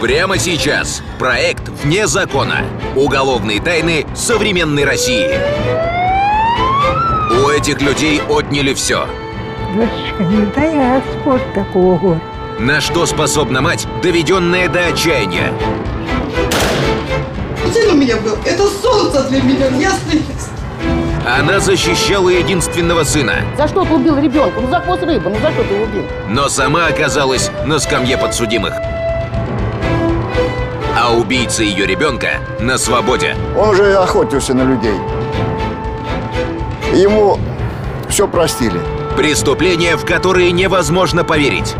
Прямо сейчас. Проект «Вне закона». Уголовные тайны современной России. У этих людей отняли все. Дочка, не дай Господь такого. На что способна мать, доведенная до отчаяния? Сын у меня был. Это солнце для меня, ясно? Она защищала единственного сына, За что ты убил ребенка? Ну за хвост рыбы, ну за что ты убил? но сама оказалась на скамье подсудимых. А убийца ее ребенка на свободе. Он уже охотился на людей. Ему все простили. Преступления, в которые невозможно поверить.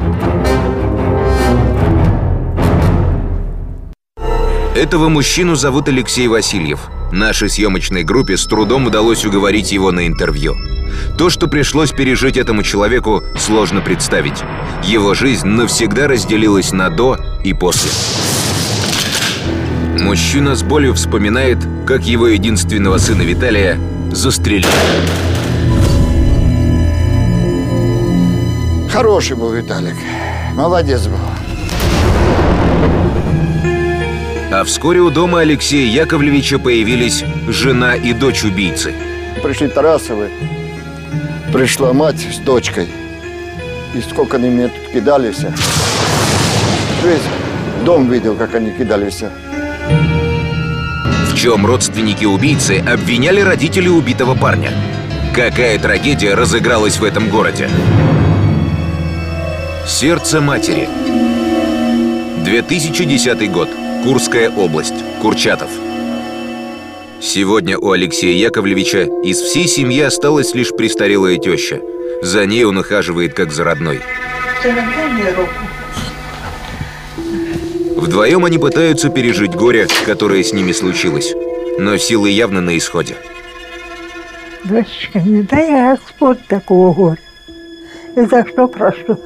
Этого мужчину зовут Алексей Васильев. Нашей съемочной группе с трудом удалось уговорить его на интервью. То, что пришлось пережить этому человеку, сложно представить. Его жизнь навсегда разделилась на «до» и «после». Мужчина с болью вспоминает, как его единственного сына Виталия застрелили. Хороший был Виталик. Молодец был. А вскоре у дома Алексея Яковлевича появились жена и дочь убийцы. Пришли Тарасовы. Пришла мать с дочкой. И сколько они мне тут кидались. Весь дом видел, как они кидались. Чем родственники убийцы обвиняли родителей убитого парня. Какая трагедия разыгралась в этом городе? Сердце матери. 2010 год. Курская область. Курчатов. Сегодня у Алексея Яковлевича из всей семьи осталась лишь престарелая теща. За ней он ухаживает как за родной. Вдвоем они пытаются пережить горе, которое с ними случилось. Но силы явно на исходе. Дочка, не дай Господь такого горя. И за что прошу?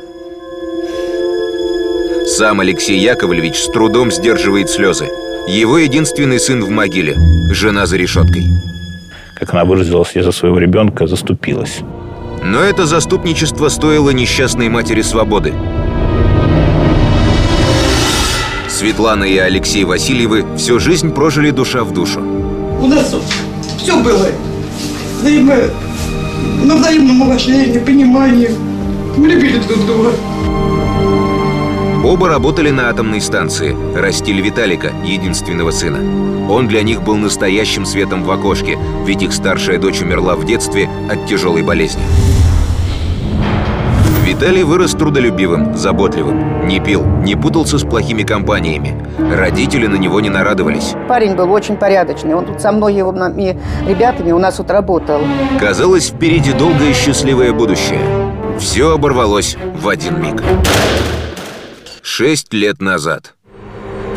Сам Алексей Яковлевич с трудом сдерживает слезы. Его единственный сын в могиле, жена за решеткой. как она выразилась, я за своего ребенка заступилась. Но это заступничество стоило несчастной матери свободы. Светлана и Алексей Васильевы всю жизнь прожили душа в душу. У нас все было. Взаимо... На взаимном уважении, понимании. Мы любили друг друга. Оба работали на атомной станции, растили Виталика, единственного сына. Он для них был настоящим светом в окошке, ведь их старшая дочь умерла в детстве от тяжелой болезни. Виталий вырос трудолюбивым, заботливым, не пил, не путался с плохими компаниями. Родители на него не нарадовались. Парень был очень порядочный. Он тут со многими ребятами у нас тут работал. Казалось, впереди долгое и счастливое будущее. Все оборвалось в один миг. Шесть лет назад.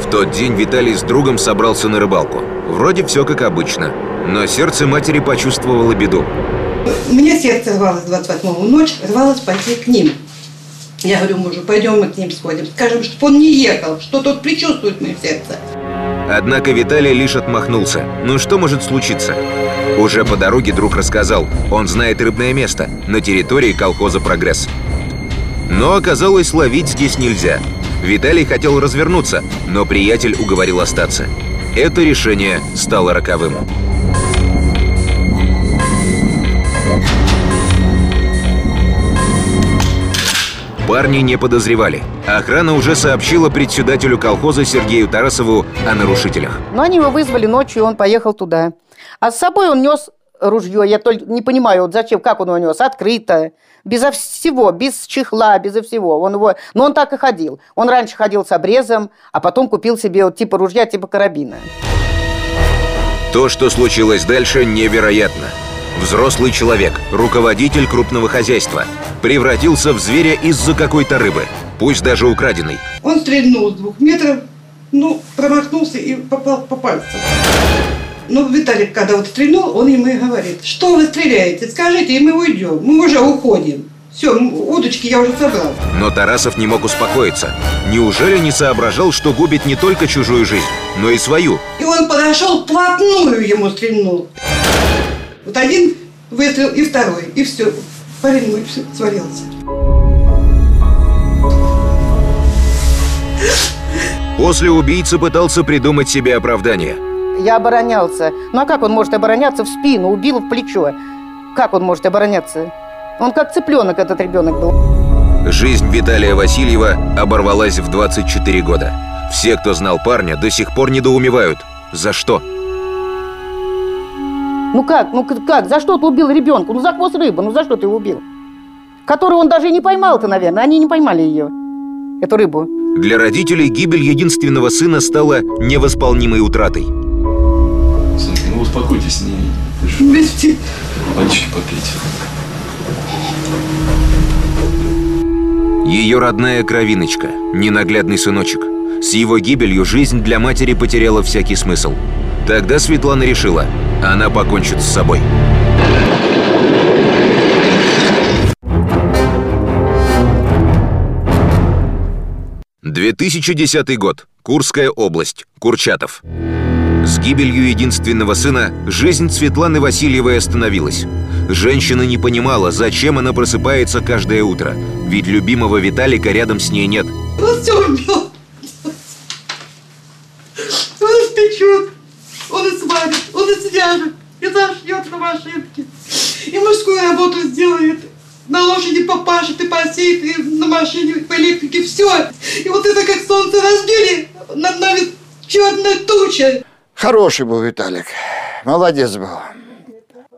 В тот день Виталий с другом собрался на рыбалку. Вроде все как обычно. Но сердце матери почувствовало беду. Мне сердце рвалось 28-го ночь, рвалось пойти к ним. Я говорю мужу, пойдем мы к ним сходим. Скажем, чтобы он не ехал, что тот предчувствует мое сердце. Однако Виталий лишь отмахнулся. Ну что может случиться? Уже по дороге друг рассказал, он знает рыбное место на территории колхоза «Прогресс». Но оказалось, ловить здесь нельзя. Виталий хотел развернуться, но приятель уговорил остаться. Это решение стало роковым. Парни не подозревали. Охрана уже сообщила председателю колхоза Сергею Тарасову о нарушителях. Но они его вызвали ночью, и он поехал туда. А с собой он нес ружье. Я только не понимаю, вот зачем, как он его нес. Открыто, безо всего, без чехла, безо всего. Он его... Но он так и ходил. Он раньше ходил с обрезом, а потом купил себе вот типа ружья, типа карабина. То, что случилось дальше, невероятно. Взрослый человек, руководитель крупного хозяйства, превратился в зверя из-за какой-то рыбы, пусть даже украденной. Он стрельнул с двух метров, ну, промахнулся и попал по пальцам. Ну, Виталик, когда вот стрельнул, он ему и говорит, что вы стреляете, скажите, и мы уйдем, мы уже уходим. Все, удочки я уже собрал. Но Тарасов не мог успокоиться. Неужели не соображал, что губит не только чужую жизнь, но и свою? И он подошел, плотную ему стрельнул. Вот один выстрел и второй, и все. Парень мой все свалился. После убийца пытался придумать себе оправдание. Я оборонялся. Ну а как он может обороняться в спину? Убил в плечо. Как он может обороняться? Он как цыпленок этот ребенок был. Жизнь Виталия Васильева оборвалась в 24 года. Все, кто знал парня, до сих пор недоумевают. За что? Ну как? Ну как? За что ты убил ребенка? Ну за хвост рыбы. Ну за что ты его убил? Которую он даже и не поймал-то, наверное. Они не поймали ее. Эту рыбу. Для родителей гибель единственного сына стала невосполнимой утратой. Слушай, ну успокойтесь, не ты Вместе. водички попейте. Ее родная кровиночка, ненаглядный сыночек. С его гибелью жизнь для матери потеряла всякий смысл. Тогда Светлана решила, она покончит с собой. «2010 год. Курская область. Курчатов. С гибелью единственного сына жизнь Светланы Васильевой остановилась. Женщина не понимала, зачем она просыпается каждое утро, ведь любимого Виталика рядом с ней нет. Все убил. Он испечет, он и сварит, он и свяжет, и зашьет на машинке. И мужскую работу сделает. На лошади попашет и посеет, и на машине по электрике все. И вот это как солнце разбили, над нами черная туча. Хороший был Виталик. Молодец был.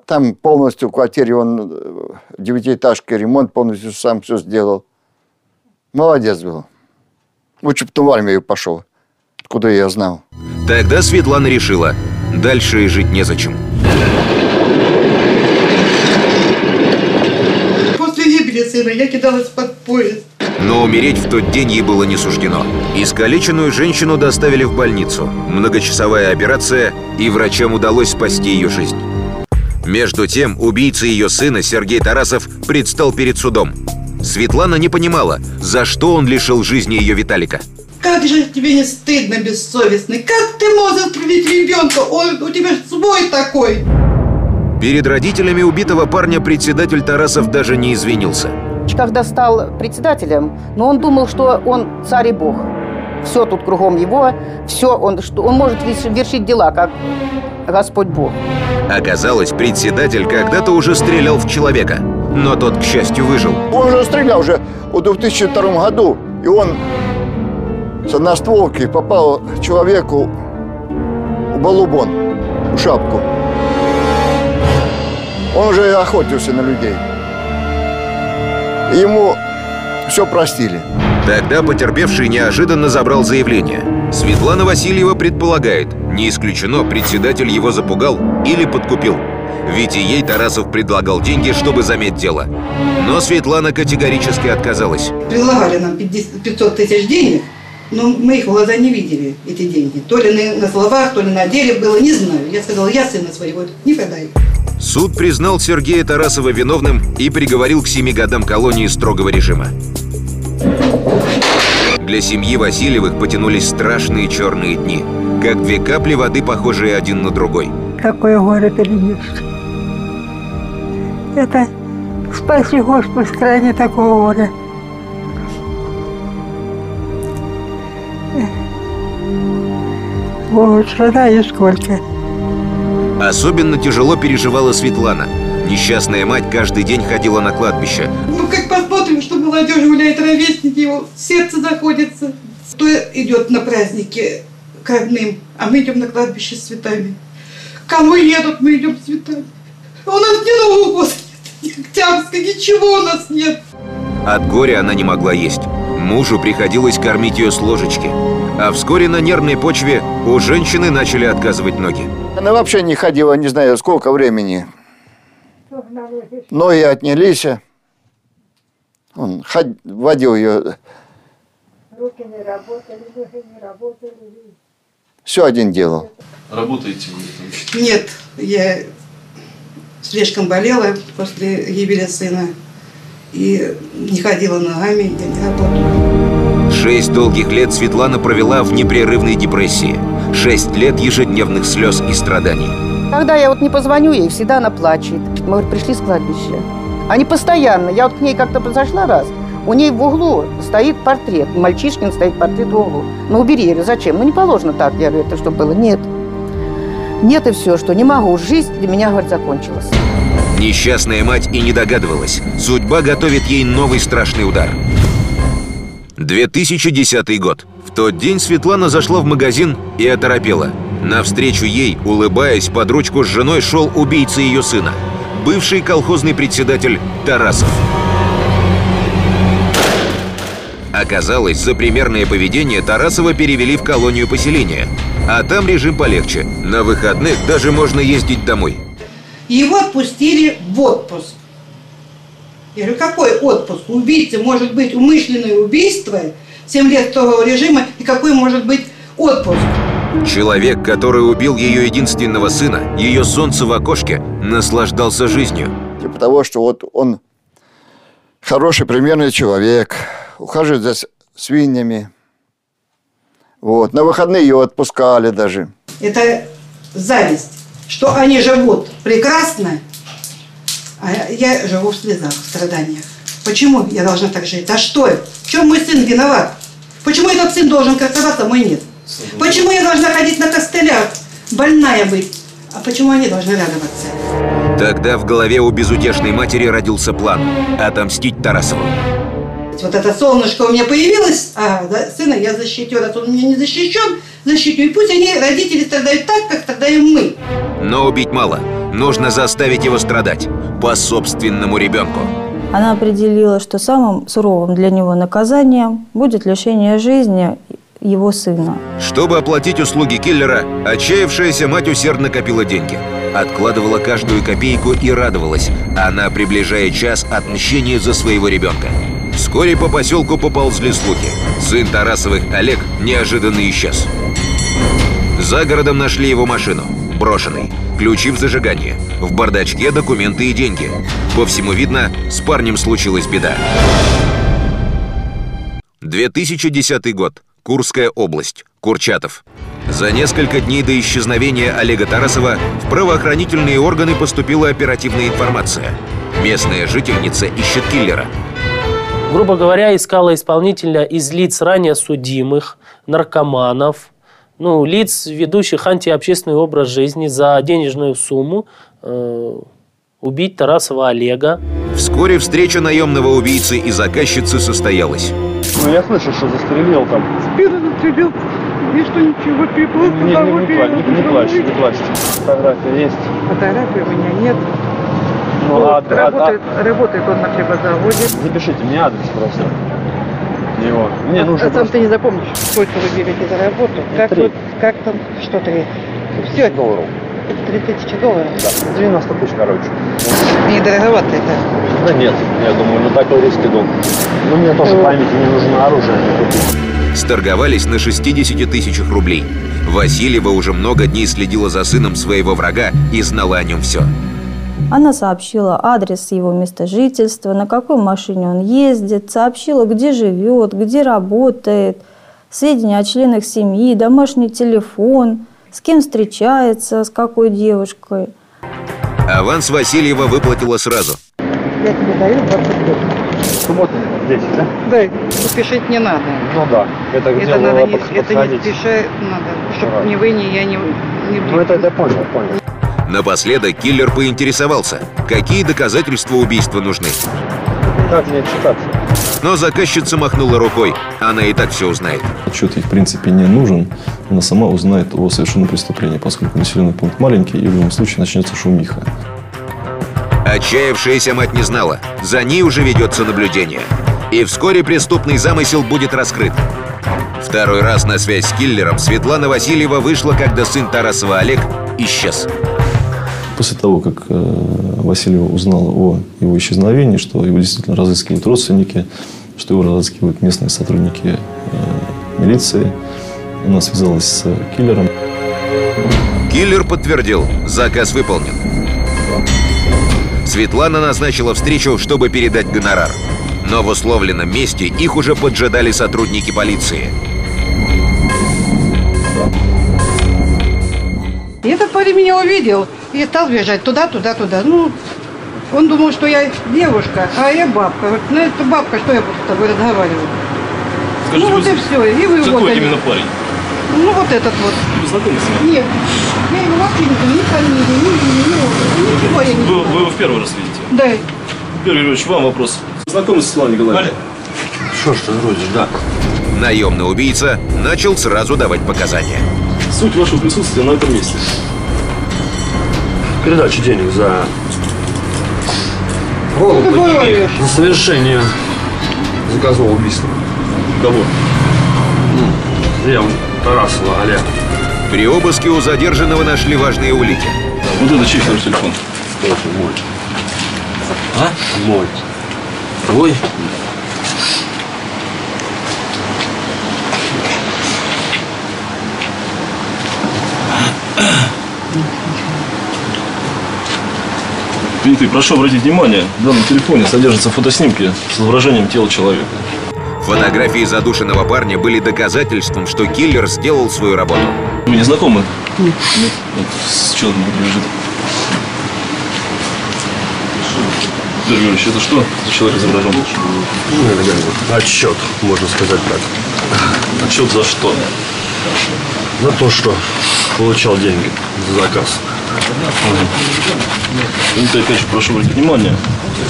Там полностью в квартире он э, девятиэтажка, ремонт полностью сам все сделал. Молодец был. Лучше бы в армию пошел. Откуда я знал. Тогда Светлана решила, дальше и жить незачем. После гибели сына я кидалась под поезд. Но умереть в тот день ей было не суждено. Искалеченную женщину доставили в больницу. Многочасовая операция, и врачам удалось спасти ее жизнь. Между тем, убийца ее сына, Сергей Тарасов, предстал перед судом. Светлана не понимала, за что он лишил жизни ее Виталика. Как же тебе не стыдно, бессовестный? Как ты можешь оскорбить ребенка? Он у тебя свой такой. Перед родителями убитого парня председатель Тарасов даже не извинился. Когда стал председателем, но он думал, что он царь и бог. Все тут кругом его, все он, что он может верш- вершить дела, как Господь Бог. Оказалось, председатель когда-то уже стрелял в человека, но тот, к счастью, выжил. Он уже стрелял уже в 2002 году. И он с одностволки попал человеку в балубон, в шапку. Он уже охотился на людей. Ему все простили. Тогда потерпевший неожиданно забрал заявление. Светлана Васильева предполагает, не исключено, председатель его запугал или подкупил. Ведь и ей Тарасов предлагал деньги, чтобы замять дело. Но Светлана категорически отказалась. Предлагали нам 50 500 тысяч денег, но мы их в глаза не видели, эти деньги. То ли на, словах, то ли на деле было, не знаю. Я сказала, я сына своего не продаю. Суд признал Сергея Тарасова виновным и приговорил к семи годам колонии строгого режима. Для семьи Васильевых потянулись страшные черные дни, как две капли воды, похожие один на другой. Какое горе перенес. Это спаси Господь в крайне такого горя. Вот, страдаю сколько. Особенно тяжело переживала Светлана. Несчастная мать каждый день ходила на кладбище. Ну, как посмотрим, что молодежь гуляет, ровесники его, сердце заходится. Кто идет на праздники к родным, а мы идем на кладбище с цветами. Кому едут, мы идем с цветами. У нас ни Нового года нет, ни Октябрьска, ничего у нас нет. От горя она не могла есть. Мужу приходилось кормить ее с ложечки. А вскоре на нервной почве у женщины начали отказывать ноги. Она вообще не ходила, не знаю, сколько времени. Ноги отнялись. Он ход- водил ее. Руки не работали, ноги не работали. Все один делал. Работаете вы? Нет, я слишком болела после гибели сына. И не ходила ногами, я не работала. Шесть долгих лет Светлана провела в непрерывной депрессии. Шесть лет ежедневных слез и страданий. Когда я вот не позвоню ей, всегда она плачет. Мы вот пришли с кладбища. Они постоянно. Я вот к ней как-то подошла раз. У ней в углу стоит портрет. Мальчишкин стоит портрет в углу. Ну, убери. Я говорю, зачем? Ну, не положено так. Я говорю, это что было? Нет. Нет и все, что не могу. Жизнь для меня, говорит, закончилась. Несчастная мать и не догадывалась. Судьба готовит ей новый страшный удар. 2010 год. В тот день Светлана зашла в магазин и оторопела. Навстречу ей, улыбаясь, под ручку с женой шел убийца ее сына. Бывший колхозный председатель Тарасов. Оказалось, за примерное поведение Тарасова перевели в колонию поселения. А там режим полегче. На выходных даже можно ездить домой. Его отпустили в отпуск. Я говорю, какой отпуск? У убийцы может быть умышленное убийство, 7 лет строгого режима, и какой может быть отпуск? Человек, который убил ее единственного сына, ее солнце в окошке, наслаждался жизнью. Типа того, что вот он хороший, примерный человек, ухаживает за свиньями. Вот. На выходные его отпускали даже. Это зависть, что они живут прекрасно, а я живу в слезах, в страданиях. Почему я должна так жить? А что? В чем мой сын виноват? Почему этот сын должен красоваться, а мой нет? Почему я должна ходить на костылях, больная быть? А почему они должны радоваться? Тогда в голове у безутешной матери родился план – отомстить Тарасову. Вот это солнышко у меня появилось, а да, сына я защитю, раз он у меня не защищен, защитю. И пусть они, родители, страдают так, как страдаем мы. Но убить мало. Нужно заставить его страдать. По собственному ребенку. Она определила, что самым суровым для него наказанием будет лишение жизни его сына. Чтобы оплатить услуги киллера, отчаявшаяся мать усердно копила деньги. Откладывала каждую копейку и радовалась. Она приближает час отмщения за своего ребенка. Вскоре по поселку поползли слухи. Сын Тарасовых Олег неожиданно исчез. За городом нашли его машину. Брошенный. Ключи в зажигание. В бардачке документы и деньги. По всему видно, с парнем случилась беда. 2010 год. Курская область. Курчатов. За несколько дней до исчезновения Олега Тарасова в правоохранительные органы поступила оперативная информация. Местная жительница ищет киллера. грубо говоря, искала исполнителя из лиц ранее судимых, наркоманов, ну, лиц, ведущих антиобщественный образ жизни за денежную сумму э, убить Тарасова Олега. Вскоре встреча наемного убийцы и заказчицы состоялась. Ну, я слышал, что застрелил там. Спину застрелил, и что ничего, переполох Не, не, не, пла- не, не плачьте, не плачьте. Фотография есть. Фотографии у меня нет. Ну, а, а- работает, работает он на хлебозаводе. а- запишите мне адрес просто. Его. Мне нужно а сам просто ты не запомнишь, сколько вы берете за работу, как, три. тут, как там, что три. Все, долларов. три тысячи долларов. Да. 90 тысяч, короче. Не дороговато это. Да нет, я думаю, ну такой риск иду. Ну, мне тоже память, мне нужно оружие. Сторговались на 60 тысячах рублей. Васильева уже много дней следила за сыном своего врага и знала о нем все. Она сообщила адрес его места жительства, на какой машине он ездит, сообщила, где живет, где работает, сведения о членах семьи, домашний телефон, с кем встречается, с какой девушкой. Аванс Васильева выплатила сразу. Я тебе даю 20 лет. Суббота 10, да? Да, спешить не надо. Ну да. Это где Это, надо не, это не спешить надо, чтобы ни вы, ни я не... не Ну это я понял, понял. Напоследок киллер поинтересовался, какие доказательства убийства нужны. Как мне отчитаться? Но заказчица махнула рукой. Она и так все узнает. Отчет ей, в принципе, не нужен. Она сама узнает о совершенном преступлении, поскольку населенный пункт маленький, и в любом случае начнется шумиха. Отчаявшаяся мать не знала. За ней уже ведется наблюдение. И вскоре преступный замысел будет раскрыт. Второй раз на связь с киллером Светлана Васильева вышла, когда сын Тарасова Олег исчез. После того, как э, Васильева узнала о его исчезновении, что его действительно разыскивают родственники, что его разыскивают местные сотрудники э, милиции, она связалась с киллером. Киллер подтвердил, заказ выполнен. Светлана назначила встречу, чтобы передать гонорар. Но в условленном месте их уже поджидали сотрудники полиции. И этот парень меня увидел и стал бежать туда, туда, туда. Ну, Он думал, что я девушка, а я бабка. Говорит, ну это бабка, что я буду с тобой разговаривать? Скажите, ну вот вы- и все. И вы вот Какой они. именно парень? Ну вот этот вот. Вы знакомы с ним? Нет. Я его вообще не знаю, ни фамилии, ни имени, ни отчества, ничего я не Вы, знаю. вы его в первый раз видите? Да. Юрий Григорьевич, вам вопрос. Вы знакомы с Светланой Николаевной? Что ж ты вроде, да. Наемный убийца начал сразу давать показания. Суть вашего присутствия на этом месте. Передача денег за Ты говоришь. за совершение заказного убийства. Кого? Я Тарасова Олега. При обыске у задержанного нашли важные улики. Вот это чей телефон? Тоже мой. А? Мой. Твой? Винты, прошу обратить внимание, в данном телефоне содержатся фотоснимки с изображением тела человека. Фотографии задушенного парня были доказательством, что киллер сделал свою работу. Вы не знакомы? Нет. Вот с человеком, который лежит. Григорьевич, это что за человек изображен? Отчет, можно сказать так. Отчет за что? За то, что получал деньги за заказ. Винты, опять же, прошу обратить внимание,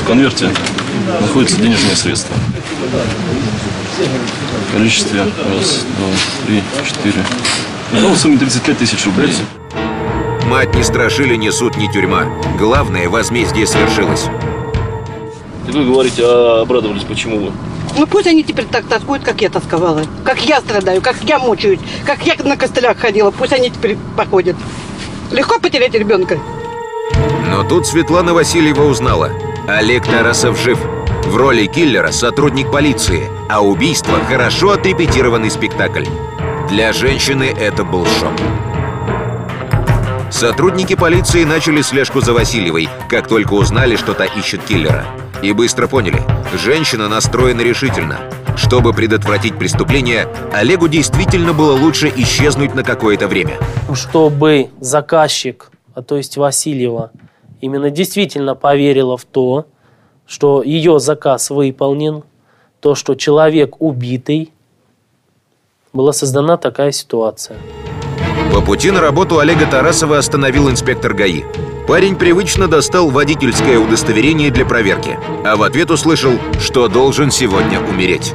в конверте находятся денежные средства. В количестве раз, два, три, четыре. Ну, в сумме 35 тысяч рублей. Мать не страшили ни суд, ни тюрьма. Главное, возмездие свершилось. И вы говорите, а обрадовались, почему вы? Ну пусть они теперь так тоскуют, как я тосковала. Как я страдаю, как я мучаюсь, как я на костылях ходила. Пусть они теперь походят. Легко потерять ребенка. Но тут Светлана Васильева узнала. Олег Тарасов жив. В роли киллера сотрудник полиции, а убийство – хорошо отрепетированный спектакль. Для женщины это был шок. Сотрудники полиции начали слежку за Васильевой, как только узнали, что та ищет киллера. И быстро поняли – женщина настроена решительно. Чтобы предотвратить преступление, Олегу действительно было лучше исчезнуть на какое-то время. чтобы заказчик, а то есть Васильева, именно действительно поверила в то, что ее заказ выполнен, то, что человек убитый, была создана такая ситуация. По пути на работу Олега Тарасова остановил инспектор ГАИ. Парень привычно достал водительское удостоверение для проверки, а в ответ услышал, что должен сегодня умереть.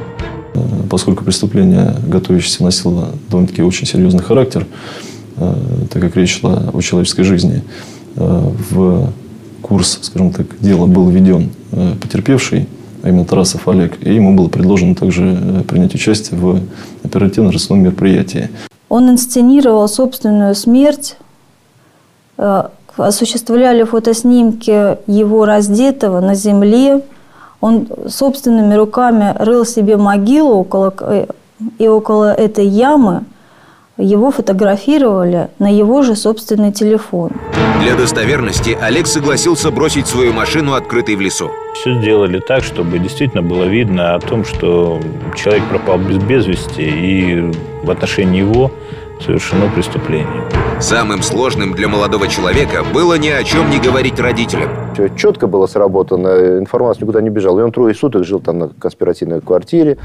Поскольку преступление, готовящееся, носило довольно-таки очень серьезный характер, э, так как речь шла о человеческой жизни, э, в курс, скажем так, дела был введен э, потерпевший, а именно Тарасов Олег, и ему было предложено также принять участие в оперативно-розыскном мероприятии. Он инсценировал собственную смерть, э, осуществляли фотоснимки его раздетого на земле. Он собственными руками рыл себе могилу около, э, и около этой ямы его фотографировали на его же собственный телефон. Для достоверности Олег согласился бросить свою машину открытой в лесу. Все сделали так, чтобы действительно было видно о том, что человек пропал без, без вести, и в отношении его совершено преступление. Самым сложным для молодого человека было ни о чем не говорить родителям. Все четко было сработано, информация никуда не бежала. И он трое суток жил там на конспиративной квартире.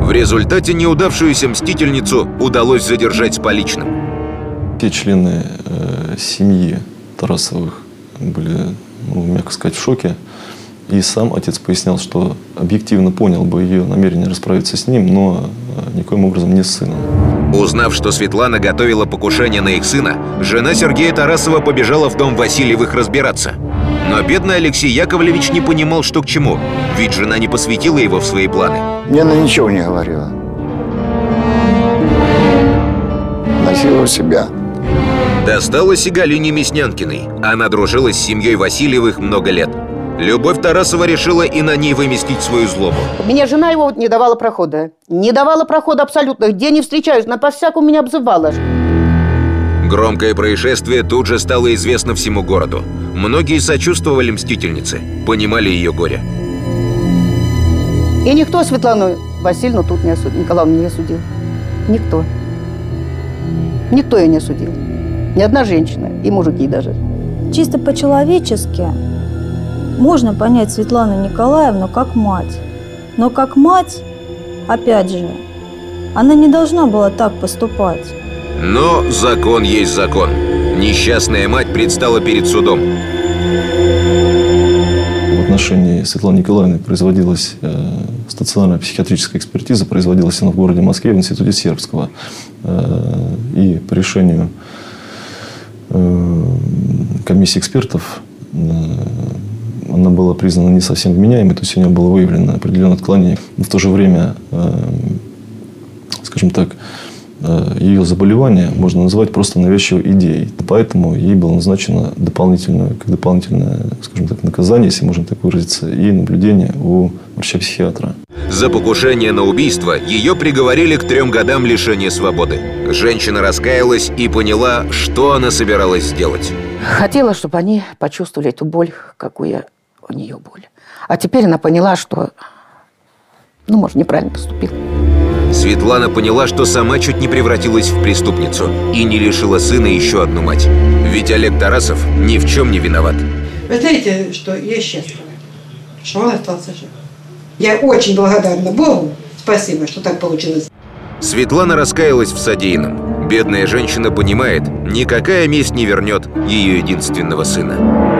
В результате неудавшуюся мстительницу удалось задержать с поличным. Все члены э, семьи Тарасовых были, ну, мягко сказать, в шоке. И сам отец пояснял, что объективно понял бы ее намерение расправиться с ним, но э, никоим образом не с сыном. Узнав, что Светлана готовила покушение на их сына, жена Сергея Тарасова побежала в дом Васильевых разбираться. Но бедный Алексей Яковлевич не понимал, что к чему, ведь жена не посвятила его в свои планы. Мне она ничего не говорила. Носила себя. Досталось и Галине Мяснянкиной. Она дружила с семьей Васильевых много лет. Любовь Тарасова решила и на ней выместить свою злобу. Мне жена его вот не давала прохода. Не давала прохода абсолютно. Где не встречаюсь, на по-всякому меня обзывала. Громкое происшествие тут же стало известно всему городу. Многие сочувствовали мстительнице, понимали ее горе. И никто Светлану Васильевну тут не осудил, Николаевну не осудил. Никто. Никто ее не осудил. Ни одна женщина, и мужики даже. Чисто по-человечески Можно понять Светлану Николаевну как мать. Но как мать, опять же, она не должна была так поступать. Но закон есть закон. Несчастная мать предстала перед судом. В отношении Светланы Николаевны производилась э, стационарная психиатрическая экспертиза, производилась она в городе Москве в Институте Сербского. Э, и по решению э, комиссии экспертов она была признана не совсем вменяемой, то есть у нее было выявлено определенное отклонение. Но в то же время, э, скажем так, э, ее заболевание можно назвать просто навязчивой идеей. Поэтому ей было назначено дополнительное, как дополнительное, скажем так, наказание, если можно так выразиться, и наблюдение у врача-психиатра. За покушение на убийство ее приговорили к трем годам лишения свободы. Женщина раскаялась и поняла, что она собиралась сделать. Хотела, чтобы они почувствовали эту боль, какую у нее боль. А теперь она поняла, что, ну, может, неправильно поступила. Светлана поняла, что сама чуть не превратилась в преступницу и не лишила сына еще одну мать. Ведь Олег Тарасов ни в чем не виноват. Вы знаете, что я счастлива, что он остался жив. Я очень благодарна Богу. Спасибо, что так получилось. Светлана раскаялась в содеянном. Бедная женщина понимает, никакая месть не вернет ее единственного сына.